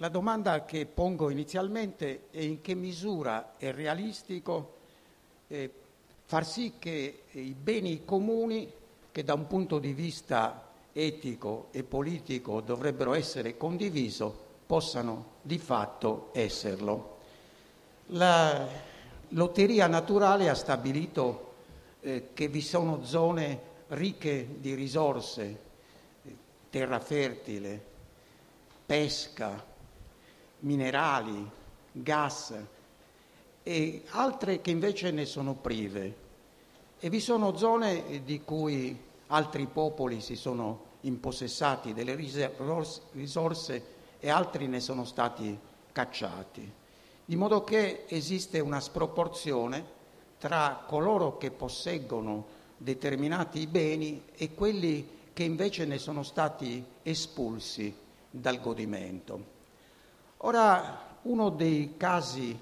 la domanda che pongo inizialmente è in che misura è realistico eh, far sì che i beni comuni, che da un punto di vista etico e politico dovrebbero essere condivisi, possano di fatto esserlo. La lotteria naturale ha stabilito eh, che vi sono zone ricche di risorse, terra fertile, pesca, minerali, gas e altre che invece ne sono prive. E vi sono zone di cui altri popoli si sono impossessati delle risorse e altri ne sono stati cacciati. Di modo che esiste una sproporzione tra coloro che posseggono determinati beni e quelli che invece ne sono stati espulsi dal godimento. Ora, uno dei casi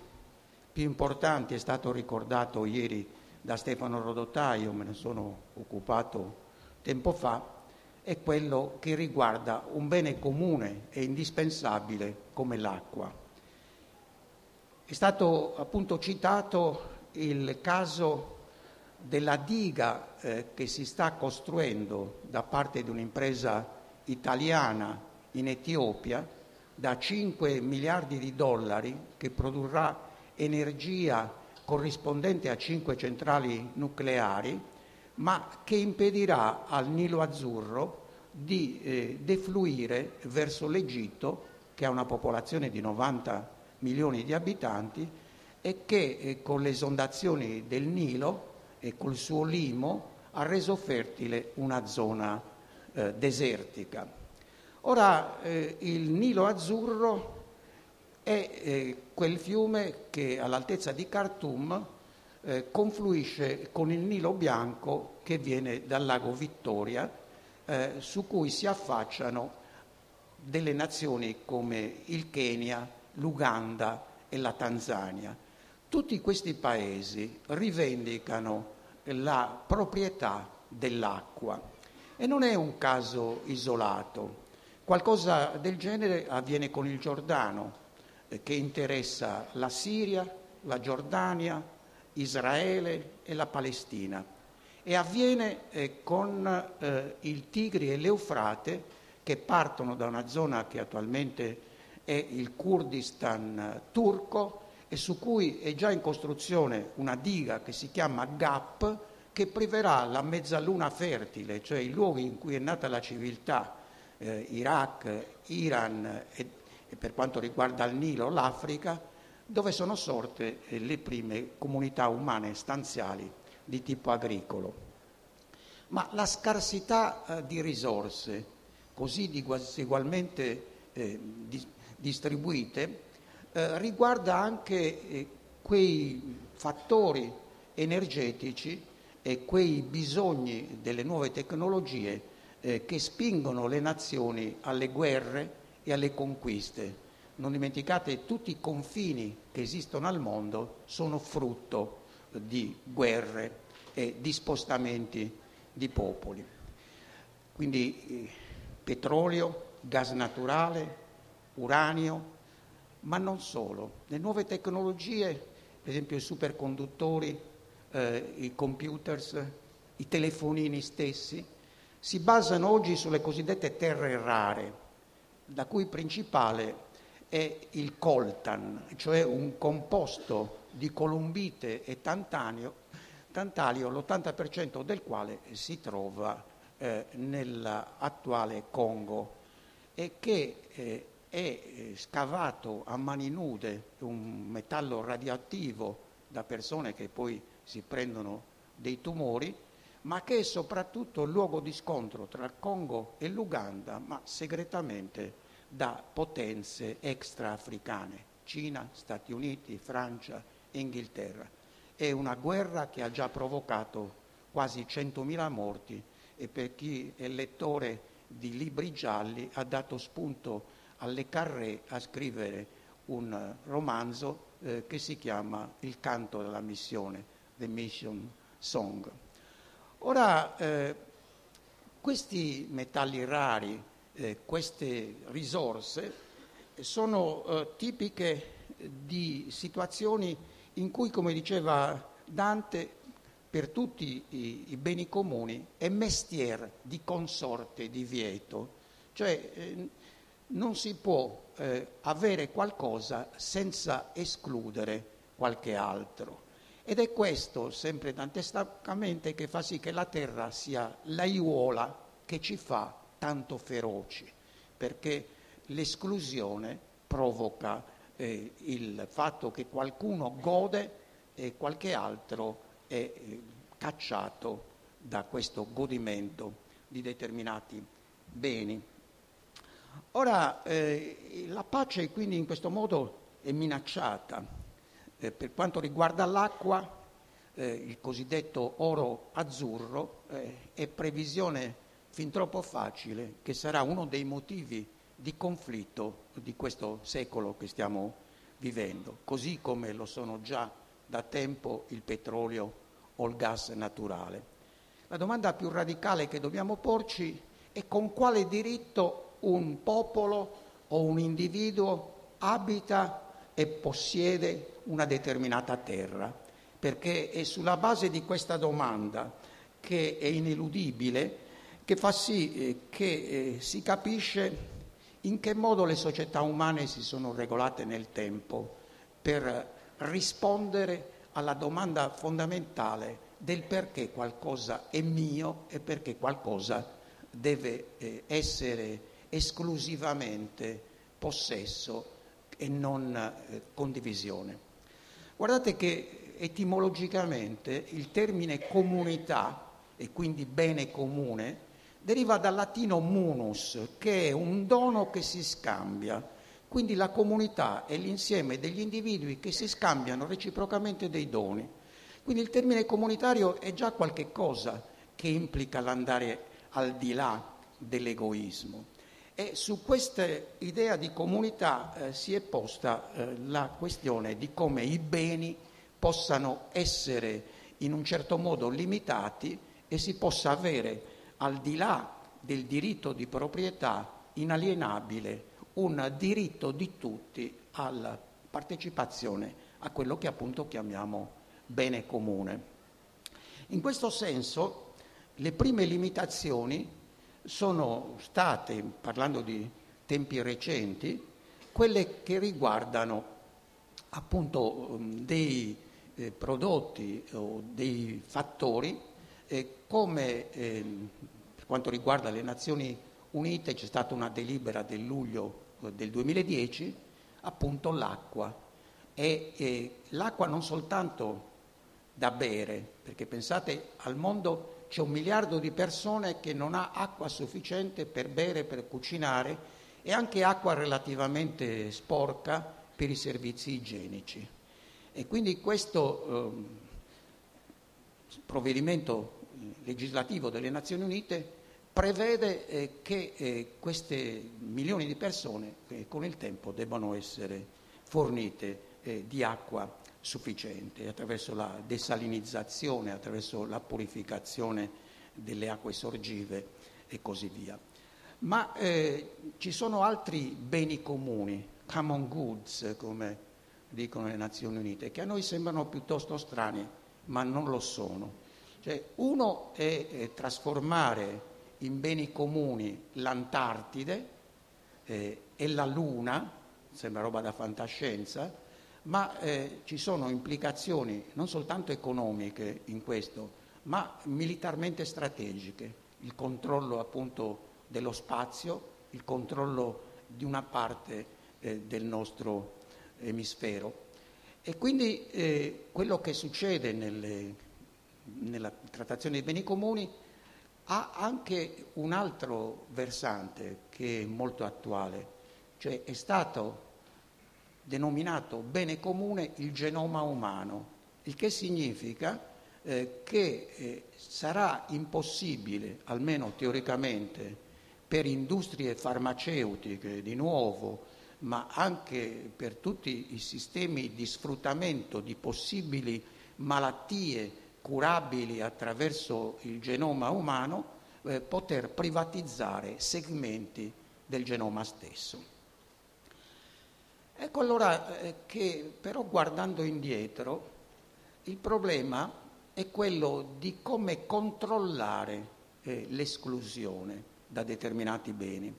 più importanti è stato ricordato ieri da Stefano Rodotaio, me ne sono occupato tempo fa, è quello che riguarda un bene comune e indispensabile come l'acqua. È stato appunto citato il caso della diga eh, che si sta costruendo da parte di un'impresa italiana in Etiopia da 5 miliardi di dollari che produrrà energia corrispondente a 5 centrali nucleari, ma che impedirà al Nilo Azzurro di eh, defluire verso l'Egitto, che ha una popolazione di 90 milioni di abitanti e che eh, con le esondazioni del Nilo e col suo limo ha reso fertile una zona eh, desertica. Ora, eh, il Nilo Azzurro è eh, quel fiume che all'altezza di Khartoum eh, confluisce con il Nilo Bianco che viene dal lago Vittoria, eh, su cui si affacciano delle nazioni come il Kenya, l'Uganda e la Tanzania. Tutti questi paesi rivendicano la proprietà dell'acqua e non è un caso isolato. Qualcosa del genere avviene con il Giordano, eh, che interessa la Siria, la Giordania, Israele e la Palestina. E avviene eh, con eh, il Tigri e l'Eufrate che partono da una zona che attualmente è il Kurdistan eh, turco e su cui è già in costruzione una diga che si chiama GAP che priverà la mezzaluna fertile, cioè i luoghi in cui è nata la civiltà eh, Iraq, Iran e, e, per quanto riguarda il Nilo l'Africa, dove sono sorte eh, le prime comunità umane stanziali di tipo agricolo. Ma la scarsità eh, di risorse, così disegualmente eh, di, distribuite, eh, riguarda anche eh, quei fattori energetici e quei bisogni delle nuove tecnologie eh, che spingono le nazioni alle guerre e alle conquiste. Non dimenticate, tutti i confini che esistono al mondo sono frutto di guerre e di spostamenti di popoli. Quindi eh, petrolio, gas naturale, uranio, ma non solo. Le nuove tecnologie, per esempio i superconduttori, eh, i computers, i telefonini stessi, si basano oggi sulle cosiddette terre rare, la cui principale è il coltan, cioè un composto di columbite e tantanio, tantalio, l'80% del quale si trova eh, nell'attuale Congo e che eh, è eh, scavato a mani nude un metallo radioattivo da persone che poi si prendono dei tumori ma che è soprattutto luogo di scontro tra il Congo e l'Uganda, ma segretamente da potenze extraafricane, Cina, Stati Uniti, Francia Inghilterra. È una guerra che ha già provocato quasi 100.000 morti e per chi è lettore di libri gialli ha dato spunto alle Carré a scrivere un romanzo eh, che si chiama Il canto della missione, The Mission Song. Ora, eh, questi metalli rari, eh, queste risorse sono eh, tipiche di situazioni in cui, come diceva Dante, per tutti i, i beni comuni è mestiere di consorte, di vieto, cioè eh, non si può eh, avere qualcosa senza escludere qualche altro. Ed è questo, sempre dantescamente, che fa sì che la terra sia l'aiuola che ci fa tanto feroci, perché l'esclusione provoca eh, il fatto che qualcuno gode e qualche altro è eh, cacciato da questo godimento di determinati beni. Ora, eh, la pace quindi in questo modo è minacciata. Eh, per quanto riguarda l'acqua, eh, il cosiddetto oro azzurro eh, è previsione fin troppo facile che sarà uno dei motivi di conflitto di questo secolo che stiamo vivendo, così come lo sono già da tempo il petrolio o il gas naturale. La domanda più radicale che dobbiamo porci è con quale diritto un popolo o un individuo abita e possiede una determinata terra, perché è sulla base di questa domanda che è ineludibile che fa sì eh, che eh, si capisce in che modo le società umane si sono regolate nel tempo per rispondere alla domanda fondamentale del perché qualcosa è mio e perché qualcosa deve eh, essere esclusivamente possesso e non eh, condivisione. Guardate che etimologicamente il termine comunità e quindi bene comune deriva dal latino munus, che è un dono che si scambia. Quindi la comunità è l'insieme degli individui che si scambiano reciprocamente dei doni. Quindi il termine comunitario è già qualche cosa che implica l'andare al di là dell'egoismo. E su questa idea di comunità eh, si è posta eh, la questione di come i beni possano essere in un certo modo limitati e si possa avere al di là del diritto di proprietà inalienabile, un diritto di tutti alla partecipazione a quello che appunto chiamiamo bene comune. In questo senso le prime limitazioni sono state, parlando di tempi recenti, quelle che riguardano appunto um, dei eh, prodotti o dei fattori eh, come eh, per quanto riguarda le Nazioni Unite c'è stata una delibera del luglio eh, del 2010, appunto l'acqua. E eh, l'acqua non soltanto da bere, perché pensate al mondo c'è un miliardo di persone che non ha acqua sufficiente per bere, per cucinare e anche acqua relativamente sporca per i servizi igienici. E quindi questo eh, provvedimento legislativo delle Nazioni Unite prevede eh, che eh, queste milioni di persone eh, con il tempo debbano essere fornite eh, di acqua sufficiente attraverso la desalinizzazione, attraverso la purificazione delle acque sorgive e così via. Ma eh, ci sono altri beni comuni, common goods, come dicono le Nazioni Unite, che a noi sembrano piuttosto strani, ma non lo sono. Cioè, uno è eh, trasformare in beni comuni l'Antartide eh, e la Luna, sembra roba da fantascienza, ma eh, ci sono implicazioni non soltanto economiche in questo, ma militarmente strategiche, il controllo appunto dello spazio, il controllo di una parte eh, del nostro emisfero. E quindi eh, quello che succede nelle nella trattazione dei beni comuni ha anche un altro versante che è molto attuale, cioè è stato denominato bene comune il genoma umano, il che significa eh, che eh, sarà impossibile, almeno teoricamente, per industrie farmaceutiche di nuovo, ma anche per tutti i sistemi di sfruttamento di possibili malattie curabili attraverso il genoma umano, eh, poter privatizzare segmenti del genoma stesso. Ecco allora eh, che però guardando indietro il problema è quello di come controllare eh, l'esclusione da determinati beni.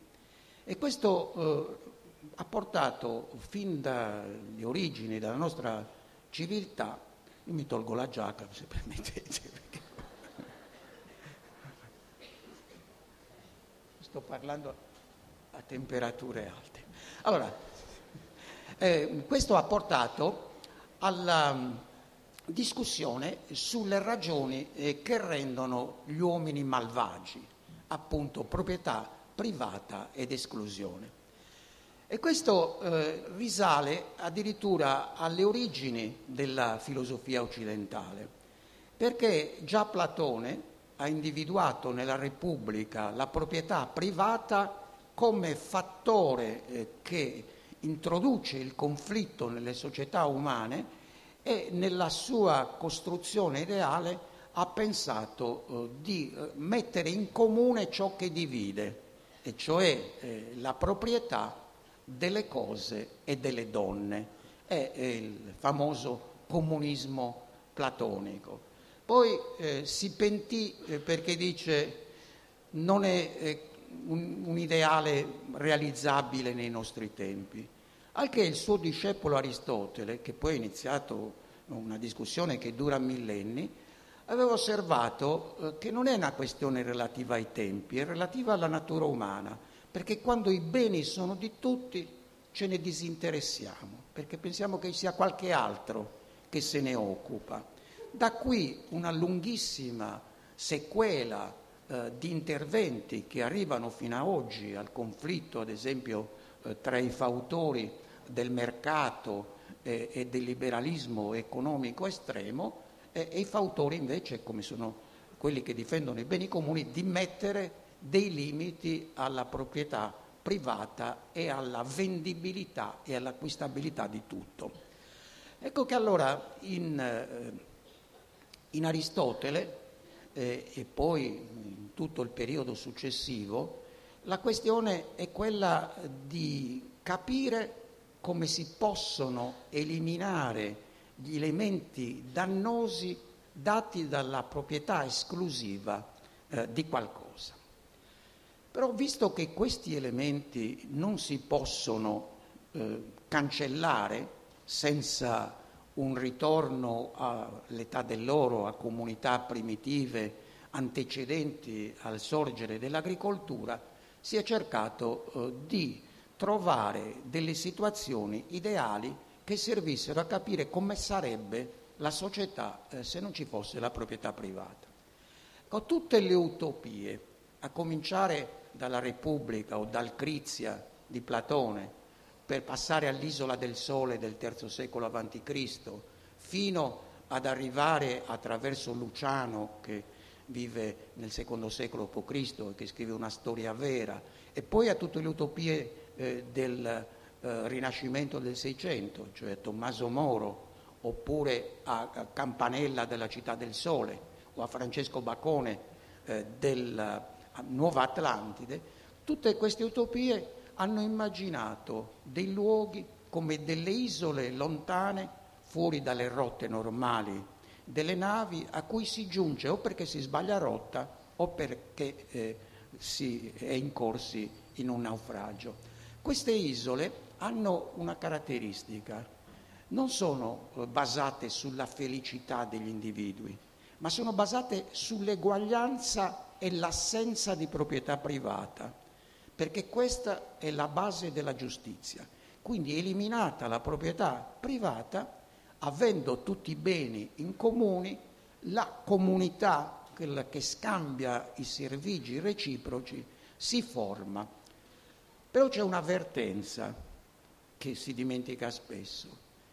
E questo eh, ha portato fin dalle origini della nostra civiltà, io mi tolgo la giacca se permettete, perché sto parlando a temperature alte. Allora, eh, questo ha portato alla mm, discussione sulle ragioni eh, che rendono gli uomini malvagi, appunto proprietà privata ed esclusione. E questo eh, risale addirittura alle origini della filosofia occidentale, perché già Platone ha individuato nella Repubblica la proprietà privata come fattore eh, che introduce il conflitto nelle società umane e nella sua costruzione ideale ha pensato eh, di eh, mettere in comune ciò che divide, e cioè eh, la proprietà delle cose e delle donne. È, è il famoso comunismo platonico. Poi eh, si pentì eh, perché dice non è eh, un, un ideale realizzabile nei nostri tempi. Al che il suo discepolo Aristotele, che poi ha iniziato una discussione che dura millenni, aveva osservato eh, che non è una questione relativa ai tempi, è relativa alla natura umana, perché quando i beni sono di tutti ce ne disinteressiamo, perché pensiamo che sia qualche altro che se ne occupa. Da qui una lunghissima sequela eh, di interventi che arrivano fino ad oggi al conflitto, ad esempio, eh, tra i fautori del mercato e del liberalismo economico estremo e i fautori invece, come sono quelli che difendono i beni comuni, di mettere dei limiti alla proprietà privata e alla vendibilità e all'acquistabilità di tutto. Ecco che allora in eh, in Aristotele eh, e poi in tutto il periodo successivo, la questione è quella di capire come si possono eliminare gli elementi dannosi dati dalla proprietà esclusiva eh, di qualcosa. Però visto che questi elementi non si possono eh, cancellare senza un ritorno all'età dell'oro, a comunità primitive antecedenti al sorgere dell'agricoltura, si è cercato eh, di trovare delle situazioni ideali che servissero a capire come sarebbe la società eh, se non ci fosse la proprietà privata. Con tutte le utopie, a cominciare dalla Repubblica o dal Crizia di Platone, per passare all'isola del Sole del III secolo a.C., fino ad arrivare attraverso Luciano che vive nel secondo secolo d.C. e che scrive una storia vera, e poi a tutte le utopie eh, del eh, Rinascimento del Seicento, cioè Tommaso Moro, oppure a, Campanella della Città del Sole o a Francesco Bacone eh, della Nuova Atlantide, tutte queste utopie hanno immaginato dei luoghi come delle isole lontane, fuori dalle rotte normali delle navi, a cui si giunge o perché si sbaglia rotta o perché eh, si è incorsi in un naufragio. Queste isole hanno una caratteristica, non sono basate sulla felicità degli individui, ma sono basate sull'eguaglianza e l'assenza di proprietà privata perché questa è la base della giustizia. Quindi eliminata la proprietà privata, avendo tutti i beni in comune, la comunità, quella che scambia i servigi reciproci, si forma. Però c'è un'avvertenza che si dimentica spesso,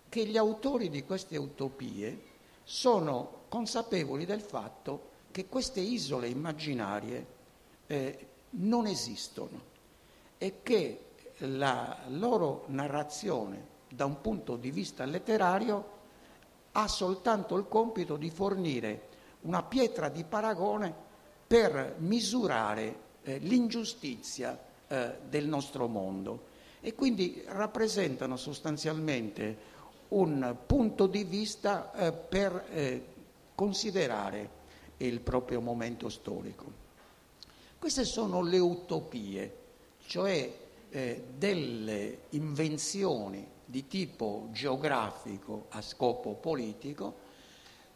che gli autori di queste utopie sono consapevoli del fatto che queste isole immaginarie eh, non esistono è che la loro narrazione da un punto di vista letterario ha soltanto il compito di fornire una pietra di paragone per misurare eh, l'ingiustizia eh, del nostro mondo. e quindi rappresentano sostanzialmente un punto di vista eh, per eh, considerare il proprio momento storico. Queste sono le utopie, cioè eh, delle invenzioni di tipo geografico a scopo politico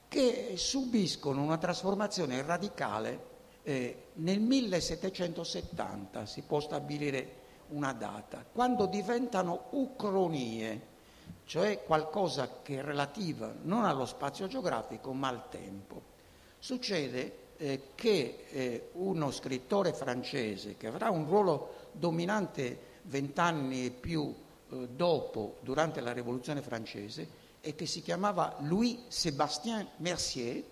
che subiscono una trasformazione radicale eh, nel 1770, si può stabilire una data, quando diventano ucronie, cioè qualcosa che è relativa non allo spazio geografico ma al tempo. Succede eh, che eh, uno scrittore francese che avrà un ruolo dominante vent'anni e più eh, dopo, durante la Rivoluzione francese, e che si chiamava Louis-Sébastien Mercier,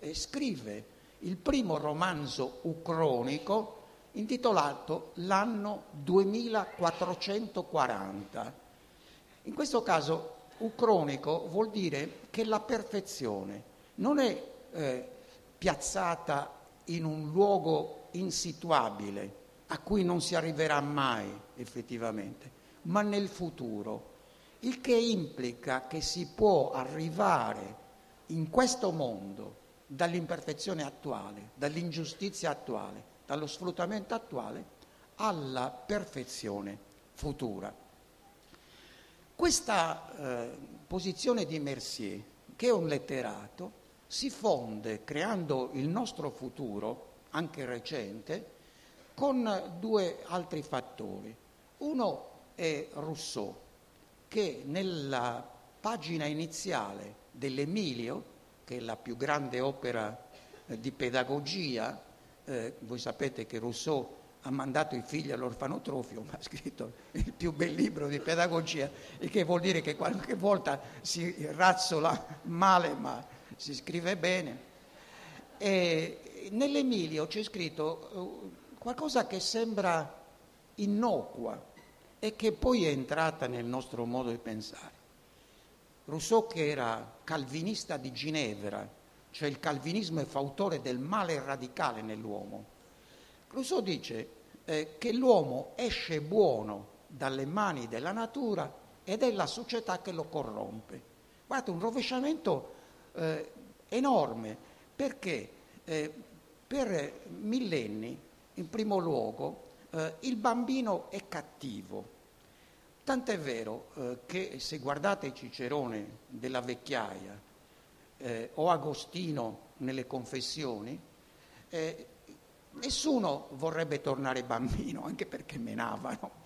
eh, scrive il primo romanzo ucronico intitolato L'anno 2440. In questo caso ucronico vuol dire che la perfezione non è eh, piazzata in un luogo insituabile a cui non si arriverà mai effettivamente, ma nel futuro, il che implica che si può arrivare in questo mondo dall'imperfezione attuale, dall'ingiustizia attuale, dallo sfruttamento attuale alla perfezione futura. Questa eh, posizione di Mercier, che è un letterato, si fonde creando il nostro futuro, anche recente, con due altri fattori. Uno è Rousseau, che nella pagina iniziale dell'Emilio, che è la più grande opera eh, di pedagogia, eh, voi sapete che Rousseau ha mandato i figli all'orfanotrofio, ma ha scritto il più bel libro di pedagogia, il che vuol dire che qualche volta si razzola male, ma si scrive bene. E nell'Emilio c'è scritto uh, qualcosa che sembra innocua e che poi è entrata nel nostro modo di pensare. Rousseau che era calvinista di Ginevra, cioè il calvinismo è fautore del male radicale nell'uomo. Rousseau dice eh, che l'uomo esce buono dalle mani della natura ed è la società che lo corrompe. Guardate, un rovesciamento eh, enorme perché eh, per millenni, in primo luogo, eh, il bambino è cattivo. Tant'è vero eh, che se guardate Cicerone della vecchiaia eh, o Agostino nelle confessioni, eh, nessuno vorrebbe tornare bambino, anche perché menavano.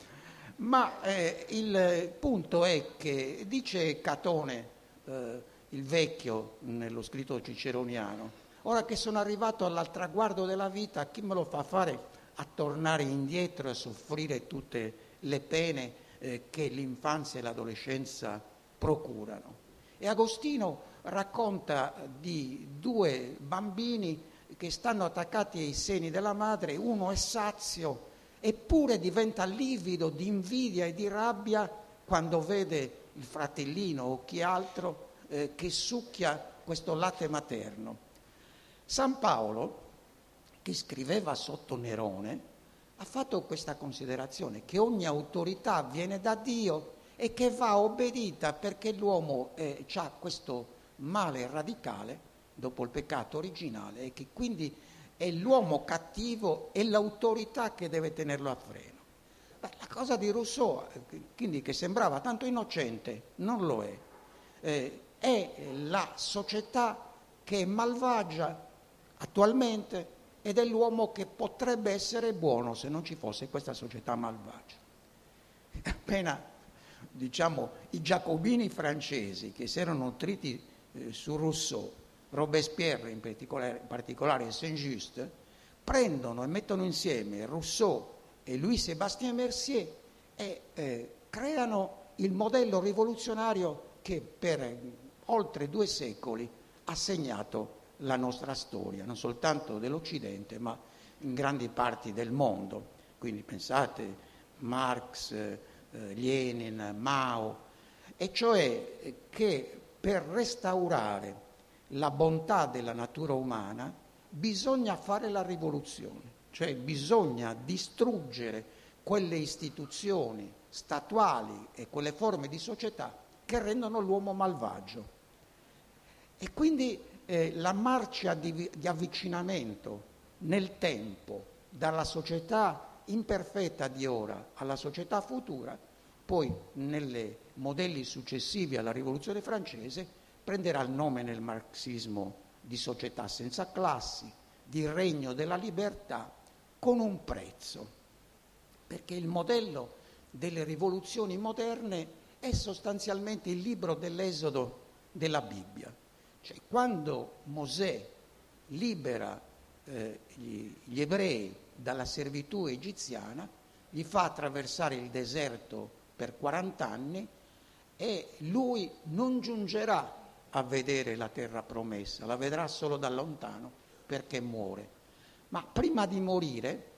Ma eh, il punto è che, dice Catone, eh, il vecchio nello scritto ciceroniano, ora che sono arrivato al traguardo della vita, chi me lo fa fare a tornare indietro e soffrire tutte le pene eh, che l'infanzia e l'adolescenza procurano? E Agostino racconta di due bambini che stanno attaccati ai seni della madre, uno è sazio, eppure diventa livido di invidia e di rabbia quando vede il fratellino o chi altro eh, che succhia questo latte materno. San Paolo, che scriveva sotto Nerone, ha fatto questa considerazione, che ogni autorità viene da Dio e che va obbedita perché l'uomo eh, ha questo male radicale dopo il peccato originale e che quindi è l'uomo cattivo e l'autorità che deve tenerlo a freno. Beh, la cosa di Rousseau, eh, quindi che sembrava tanto innocente, non lo è. Eh, è la società che è malvagia attualmente ed è l'uomo che potrebbe essere buono se non ci fosse questa società malvagia. Appena diciamo, i giacobini francesi che si erano nutriti eh, su Rousseau, Robespierre in particolare, in particolare Saint-Just, prendono e mettono insieme Rousseau e Louis-Sébastien Mercier e eh, creano il modello rivoluzionario che per oltre due secoli ha segnato la nostra storia, non soltanto dell'Occidente, ma in grandi parti del mondo. Quindi pensate Marx, eh, Lenin, Mao, e cioè che per restaurare la bontà della natura umana bisogna fare la rivoluzione, cioè bisogna distruggere quelle istituzioni statuali e quelle forme di società che rendono l'uomo malvagio. E quindi eh, la marcia di, di avvicinamento nel tempo dalla società imperfetta di ora alla società futura, poi nei modelli successivi alla rivoluzione francese prenderà il nome nel marxismo di società senza classi, di regno della libertà, con un prezzo, perché il modello delle rivoluzioni moderne è sostanzialmente il libro dell'Esodo della Bibbia. Cioè, quando Mosè libera eh, gli, gli ebrei dalla servitù egiziana, gli fa attraversare il deserto per 40 anni e lui non giungerà a vedere la terra promessa, la vedrà solo da lontano perché muore. Ma prima di morire,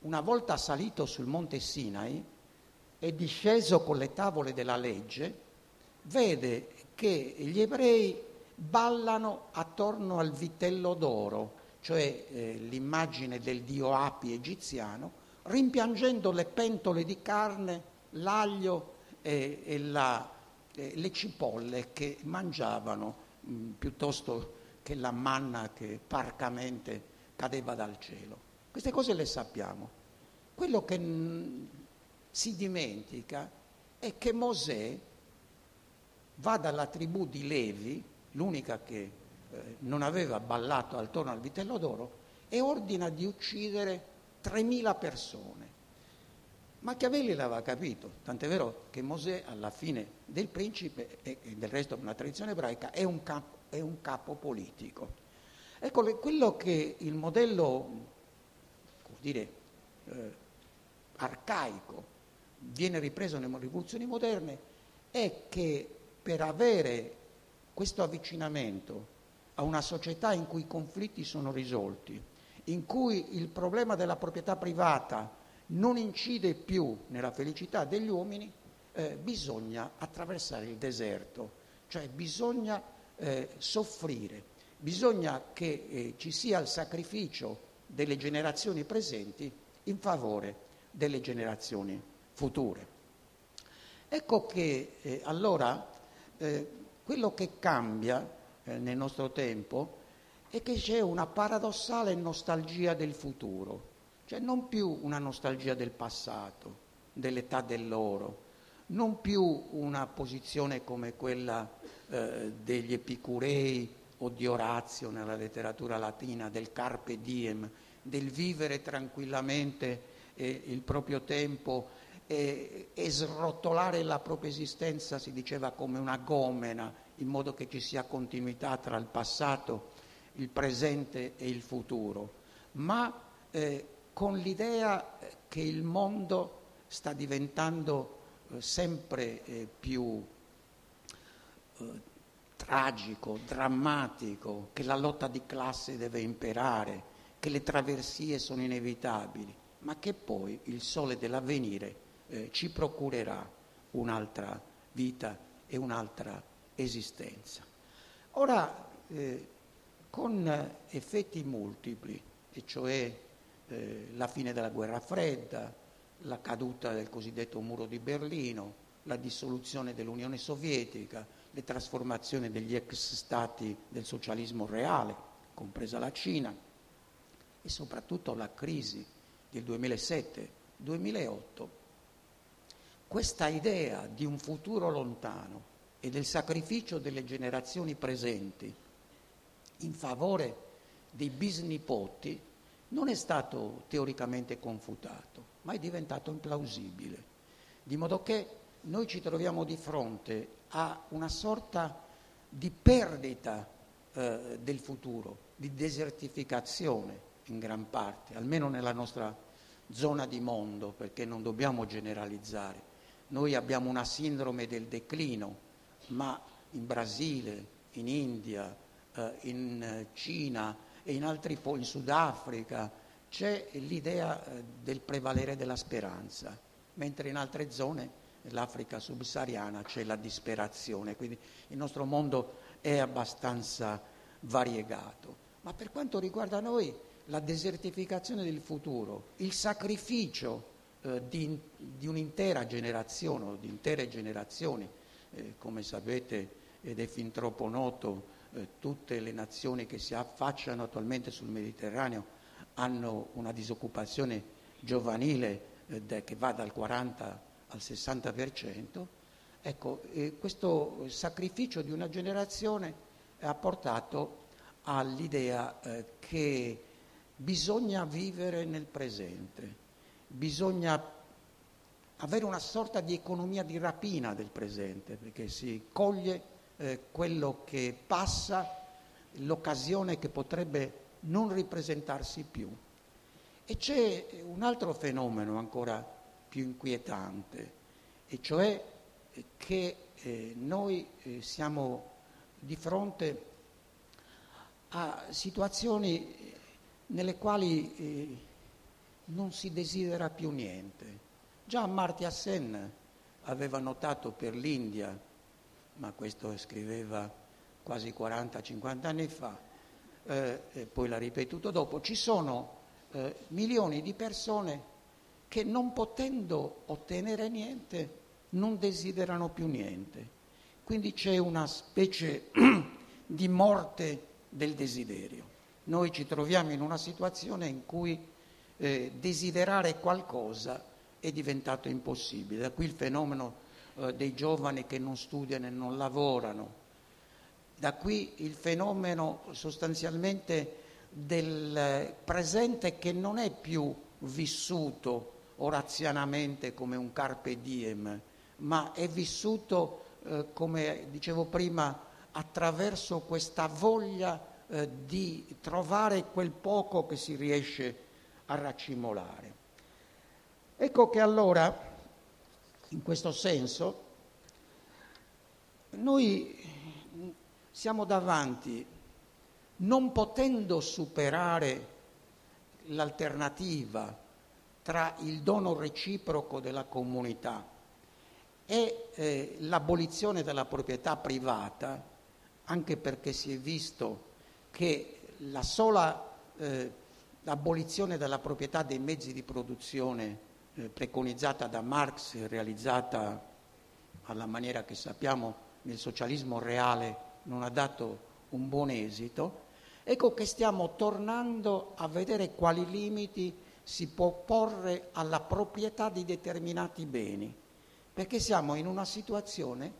una volta salito sul monte Sinai e disceso con le tavole della legge, vede che gli ebrei ballano attorno al vitello d'oro, cioè eh, l'immagine del dio Api egiziano, rimpiangendo le pentole di carne, l'aglio e, e la, eh, le cipolle che mangiavano mh, mm, piuttosto che la manna che parcamente cadeva dal cielo. Queste cose le sappiamo. Quello che mh, si dimentica è che Mosè va dalla tribù di Levi, l'unica che eh, non aveva ballato attorno al vitello d'oro, e ordina di uccidere 3.000 persone. Machiavelli l'aveva capito, tant'è vero che Mosè alla fine del principe e del resto una tradizione ebraica è un capo, è un capo politico. Ecco, quello che il modello, dire, eh, arcaico viene ripreso nelle rivoluzioni moderne è che per avere questo avvicinamento a una società in cui i conflitti sono risolti, in cui il problema della proprietà privata non incide più nella felicità degli uomini, eh, bisogna attraversare il deserto, cioè bisogna eh, soffrire, bisogna che eh, ci sia il sacrificio delle generazioni presenti in favore delle generazioni future. Ecco che eh, allora eh, quello che cambia eh, nel nostro tempo è che c'è una paradossale nostalgia del futuro cioè non più una nostalgia del passato, dell'età dell'oro, non più una posizione come quella eh, degli epicurei o di Orazio nella letteratura latina, del carpe diem, del vivere tranquillamente eh, il proprio tempo e, e srotolare la propria esistenza, si diceva, come una gomena, in modo che ci sia continuità tra il passato, il presente e il futuro. Ma eh, con l'idea eh, che il mondo sta diventando eh, sempre eh, più tragico, drammatico, che la lotta di classe deve imperare, che le traversie sono inevitabili, ma che poi il sole dell'avvenire eh, ci procurerà un'altra vita e un'altra esistenza. Ora, eh, con effetti multipli, e cioè eh, la fine della guerra fredda, la caduta del cosiddetto muro di Berlino, la dissoluzione dell'Unione Sovietica, le trasformazioni degli ex stati del socialismo reale, compresa la Cina, e soprattutto la crisi del 2007-2008, questa idea di un futuro lontano e del sacrificio delle generazioni presenti in favore dei bisnipoti non è stato teoricamente confutato, ma è diventato implausibile, di modo che noi ci troviamo di fronte a una sorta di perdita eh, del futuro, di desertificazione in gran parte, almeno nella nostra zona di mondo, perché non dobbiamo generalizzare. Noi abbiamo una sindrome del declino, ma in Brasile, in India, eh, in Cina, e in altri poi in Sudafrica c'è l'idea eh, del prevalere della speranza, mentre in altre zone, nell'Africa subsahariana, c'è la disperazione, quindi il nostro mondo è abbastanza variegato. Ma per quanto riguarda noi, la desertificazione del futuro, il sacrificio eh, di, di, un'intera generazione o di intere generazioni. Eh, come sapete, ed è fin troppo noto, eh, tutte le nazioni che si affacciano attualmente sul Mediterraneo hanno una disoccupazione giovanile eh, che va dal 40 al 60%. Ecco, eh, questo sacrificio di una generazione ha portato all'idea eh, che bisogna vivere nel presente, bisogna avere una sorta di economia di rapina del presente, perché si coglie eh, quello che passa, l'occasione che potrebbe non ripresentarsi più. E c'è un altro fenomeno ancora più inquietante, e cioè che eh, noi eh, siamo di fronte a situazioni nelle quali eh, non si desidera più niente. Già Amartya Sen aveva notato per l'India, ma questo scriveva quasi 40-50 anni fa, eh, poi l'ha ripetuto dopo, ci sono eh, milioni di persone che non potendo ottenere niente non desiderano più niente. Quindi c'è una specie di morte del desiderio. Noi ci troviamo in una situazione in cui eh, desiderare qualcosa è diventato impossibile. Da qui il fenomeno eh, dei giovani che non studiano e non lavorano. Da qui il fenomeno sostanzialmente del presente che non è più vissuto orazianamente come un carpe diem, ma è vissuto, eh, come dicevo prima, attraverso questa voglia eh, di trovare quel poco che si riesce a raccimolare. Ecco che allora, in questo senso, noi siamo davanti, non potendo superare l'alternativa tra il dono reciproco della comunità e eh, l'abolizione della proprietà privata, anche perché si è visto che la sola eh, abolizione della proprietà dei mezzi di produzione eh, preconizzata da Marx realizzata alla maniera che sappiamo nel socialismo reale non ha dato un buon esito, ecco che stiamo tornando a vedere quali limiti si può porre alla proprietà di determinati beni, perché siamo in una situazione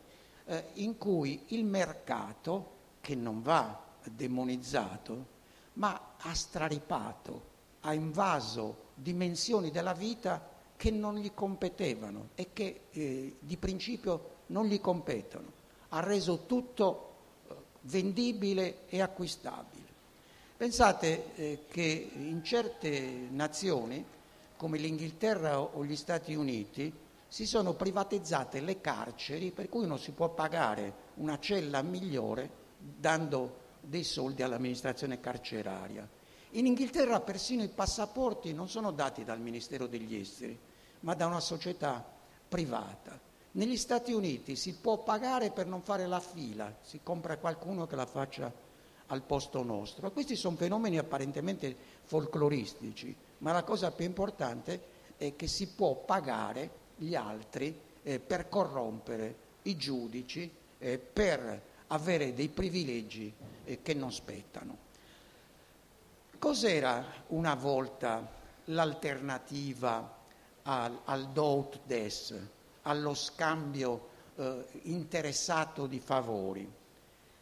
eh, in cui il mercato, che non va demonizzato, ma ha straripato, ha invaso dimensioni della vita che non gli competevano e che eh, di principio non gli competono. Ha reso tutto eh, vendibile e acquistabile. Pensate eh, che in certe nazioni, come l'Inghilterra o gli Stati Uniti, si sono privatizzate le carceri per cui uno si può pagare una cella migliore dando dei soldi all'amministrazione carceraria. In Inghilterra persino i passaporti non sono dati dal Ministero degli Esteri, ma da una società privata. Negli Stati Uniti si può pagare per non fare la fila, si compra qualcuno che la faccia al posto nostro. Questi sono fenomeni apparentemente folcloristici, ma la cosa più importante è che si può pagare gli altri eh, per corrompere i giudici, eh, per avere dei privilegi eh, che non spettano. Cos'era una volta l'alternativa al, al do des, allo scambio eh, interessato di favori?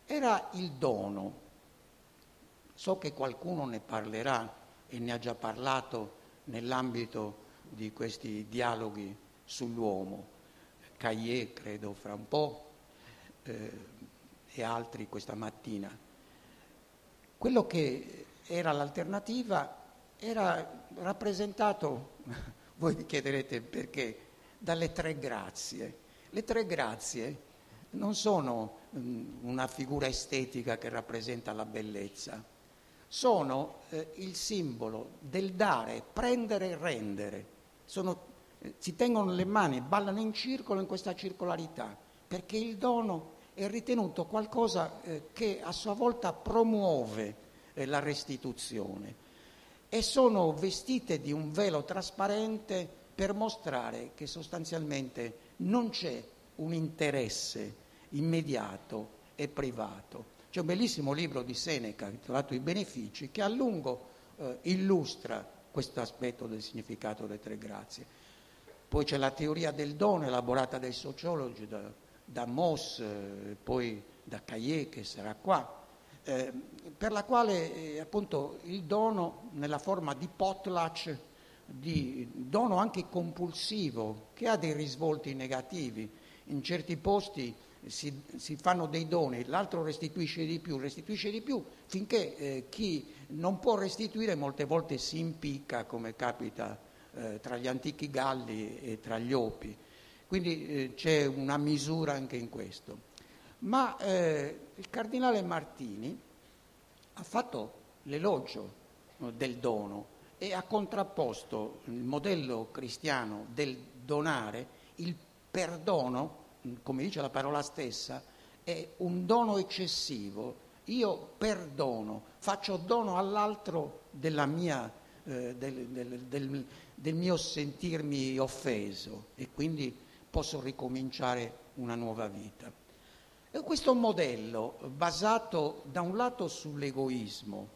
Era il dono. So che qualcuno ne parlerà e ne ha già parlato nell'ambito di questi dialoghi sull'uomo. Caillé, credo, fra un po'. Eh, e altri questa mattina. Quello che era l'alternativa era rappresentato, voi vi chiederete perché, dalle tre grazie. Le tre grazie non sono mm, una figura estetica che rappresenta la bellezza, sono eh, il simbolo del dare, prendere e rendere. Sono, eh, si tengono le mani, ballano in circolo in questa circolarità, perché il dono è ritenuto qualcosa eh, che a sua volta promuove eh, la restituzione e sono vestite di un velo trasparente per mostrare che sostanzialmente non c'è un interesse immediato e privato. C'è un bellissimo libro di Seneca intitolato I benefici che a lungo eh, illustra questo aspetto del significato delle tre grazie. Poi c'è la teoria del dono elaborata dai sociologi, da, da Moss, eh, poi da Caillé che sarà qua, eh, per la quale eh, appunto il dono nella forma di potlatch, di dono anche compulsivo, che ha dei risvolti negativi. In certi posti si, si fanno dei doni, l'altro restituisce di più, restituisce di più, finché eh, chi non può restituire molte volte si impicca, come capita eh, tra gli antichi Galli e tra gli Opi. Quindi eh, c'è una misura anche in questo. Ma eh, il cardinale Martini ha fatto l'elogio del dono e ha contrapposto il modello cristiano del donare, il perdono, come dice la parola stessa, è un dono eccessivo. Io perdono, faccio dono all'altro mia, eh, del, del, del, del mio sentirmi offeso e quindi posso ricominciare una nuova vita. E questo modello, basato da un lato sull'egoismo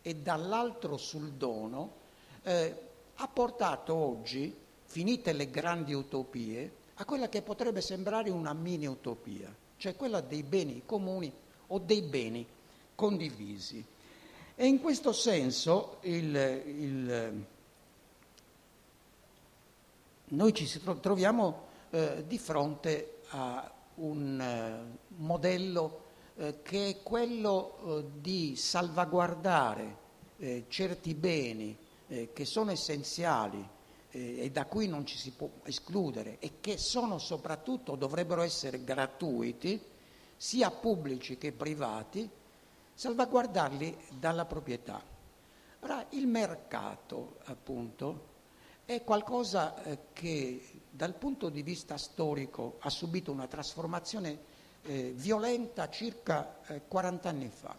e dall'altro sul dono, eh, ha portato oggi, finite le grandi utopie, a quella che potrebbe sembrare una mini utopia, cioè quella dei beni comuni o dei beni condivisi. E in questo senso il, il, noi ci troviamo eh, di fronte a un eh, modello eh, che è quello eh, di salvaguardare certi beni che sono essenziali e da cui non ci si può escludere e che sono soprattutto, dovrebbero essere gratuiti, sia pubblici che privati, salvaguardarli dalla proprietà. Ora, il mercato, appunto, è qualcosa che dal punto di vista storico ha subito una trasformazione eh, violenta circa eh, 40 anni fa.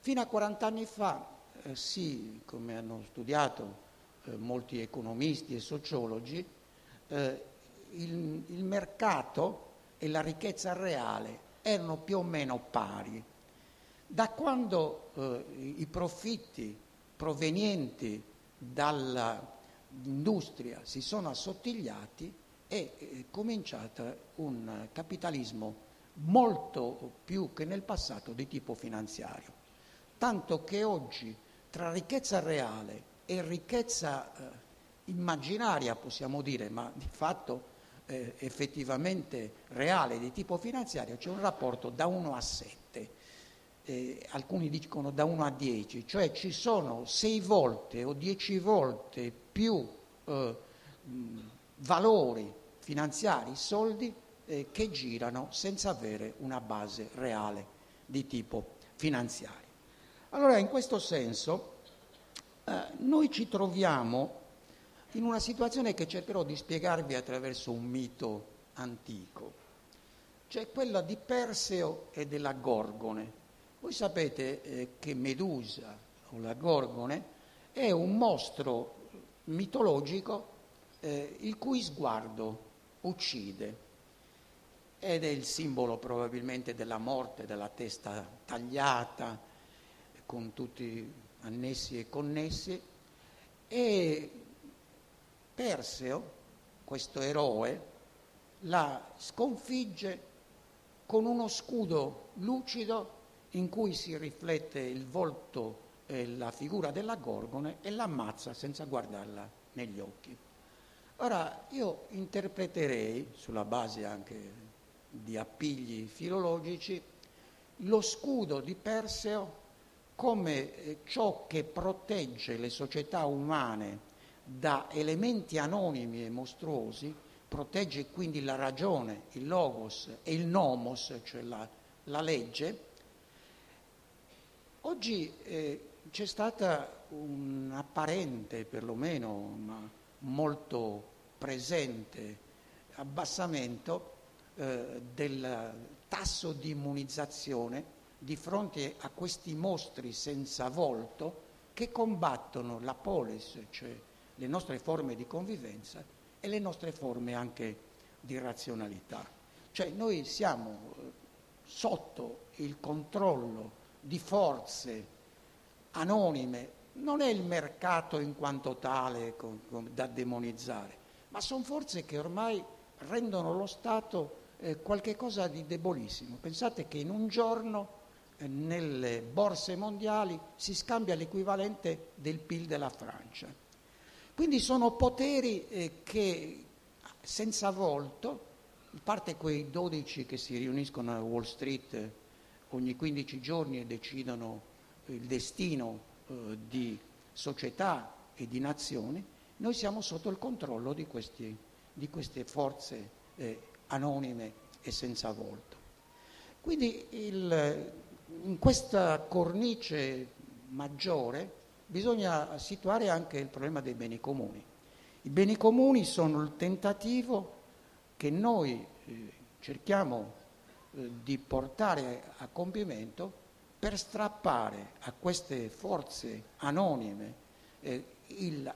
Fino a 40 anni fa, eh, sì, come hanno studiato eh, molti economisti e sociologi, eh, il, il mercato e la ricchezza reale erano più o meno pari. Da quando eh, i profitti provenienti dall'industria si sono assottigliati è eh, cominciato un capitalismo molto più che nel passato di tipo finanziario. Tanto che oggi tra ricchezza reale e ricchezza eh, immaginaria, possiamo dire, ma di fatto eh, effettivamente reale di tipo finanziario, c'è un rapporto da 1 a 7. Eh, alcuni dicono da 1 a 10, cioè ci sono 6 volte o 10 volte più eh, valori finanziari, soldi, eh, che girano senza avere una base reale di tipo finanziario. Allora, in questo senso, eh, noi ci troviamo in una situazione che cercherò di spiegarvi attraverso un mito antico, cioè quella di Perseo e della Gorgone. Voi sapete eh, che Medusa o la Gorgone è un mostro mitologico eh, il cui sguardo uccide ed è il simbolo probabilmente della morte, della testa tagliata, con tutti annessi e connessi, e Perseo, questo eroe, la sconfigge con uno scudo lucido in cui si riflette il volto e la figura della Gorgone e l'ammazza senza guardarla negli occhi. Ora, io interpreterei, sulla base anche di appigli filologici, lo scudo di Perseo come eh, ciò che protegge le società umane da elementi anonimi e mostruosi, protegge quindi la ragione, il logos e il nomos, cioè la, la legge, oggi eh, c'è stata un apparente, perlomeno ma molto presente, abbassamento eh, del tasso di immunizzazione di fronte a questi mostri senza volto che combattono la polis, cioè le nostre forme di convivenza, e le nostre forme anche di razionalità. Cioè noi siamo eh, sotto il controllo di forze anonime, non è il mercato in quanto tale da demonizzare, ma sono forze che ormai rendono lo Stato eh, qualcosa di debolissimo. Pensate che in un giorno eh, nelle borse mondiali si scambia l'equivalente del PIL della Francia. Quindi sono poteri eh, che senza volto, a parte quei 12 che si riuniscono a Wall Street eh, ogni 15 giorni e decidono il destino eh, di società e di nazioni, noi siamo sotto il controllo di, questi, di queste forze eh, anonime e senza volto. Quindi il, in questa cornice maggiore bisogna situare anche il problema dei beni comuni. I beni comuni sono il tentativo che noi eh, cerchiamo eh, di portare a compimento per strappare a queste forze anonime eh, il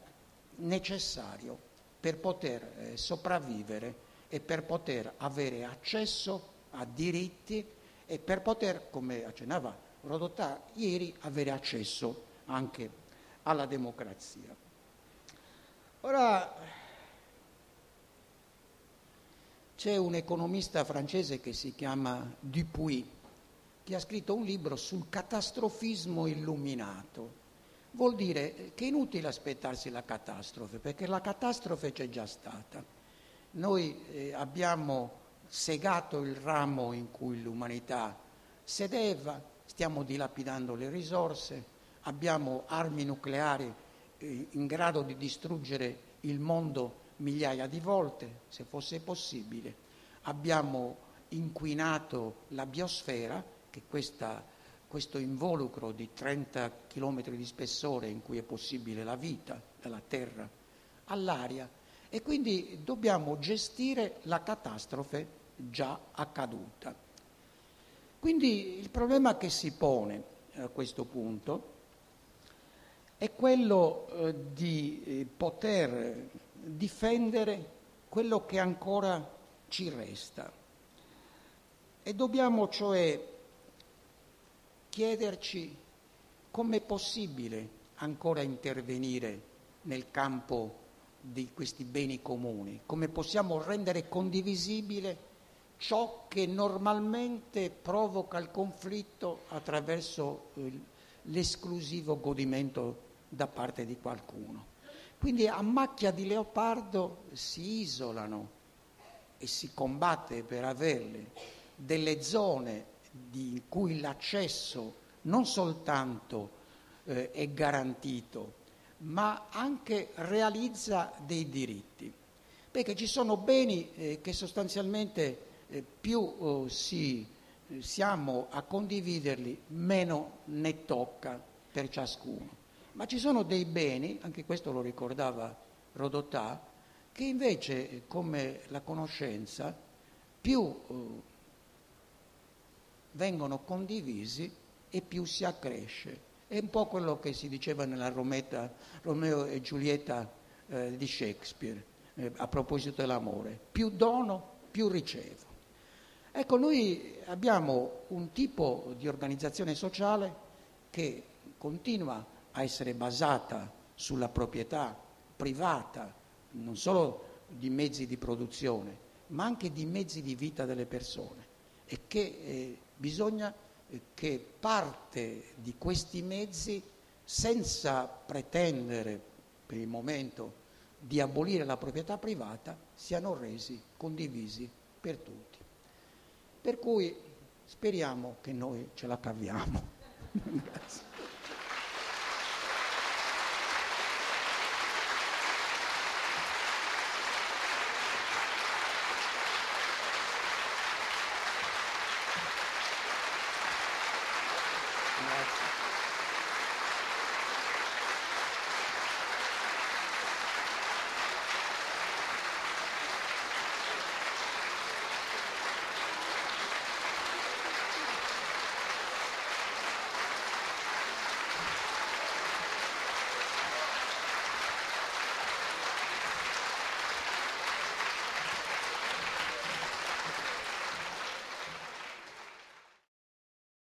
necessario per poter eh, sopravvivere e per poter avere accesso a diritti e per poter, come accennava Rodotà ieri, avere accesso anche alla democrazia. Ora c'è un economista francese che si chiama Dupuy che ha scritto un libro sul catastrofismo illuminato. Vuol dire che è inutile aspettarsi la catastrofe, perché la catastrofe c'è già stata. Noi eh, abbiamo segato il ramo in cui l'umanità sedeva, stiamo dilapidando le risorse, abbiamo armi nucleari eh, in grado di distruggere il mondo migliaia di volte, se fosse possibile, abbiamo inquinato la biosfera che questa, questo involucro di 30 km di spessore in cui è possibile la vita dalla terra all'aria e quindi dobbiamo gestire la catastrofe già accaduta. Quindi il problema che si pone a questo punto è quello eh, di eh, poter difendere quello che ancora ci resta. E dobbiamo cioè chiederci come è possibile ancora intervenire nel campo di questi beni comuni, come possiamo rendere condivisibile ciò che normalmente provoca il conflitto attraverso l'esclusivo godimento da parte di qualcuno. Quindi a macchia di leopardo si isolano e si combatte per averle delle zone di cui l'accesso non soltanto eh, è garantito, ma anche realizza dei diritti. Perché ci sono beni eh, che sostanzialmente eh, più eh, si, eh, siamo a condividerli, meno ne tocca per ciascuno. Ma ci sono dei beni, anche questo lo ricordava Rodotà, che invece, come la conoscenza, più eh, vengono condivisi e più si accresce. È un po' quello che si diceva nella Rometa, Romeo e Giulietta eh, di Shakespeare eh, a proposito dell'amore. Più dono, più ricevo. Ecco, noi abbiamo un tipo di organizzazione sociale che continua a essere basata sulla proprietà privata, non solo di mezzi di produzione, ma anche di mezzi di vita delle persone e che eh, bisogna eh, che parte di questi mezzi, senza pretendere per il momento di abolire la proprietà privata, siano resi condivisi per tutti. Per cui speriamo che noi ce la caviamo. Grazie.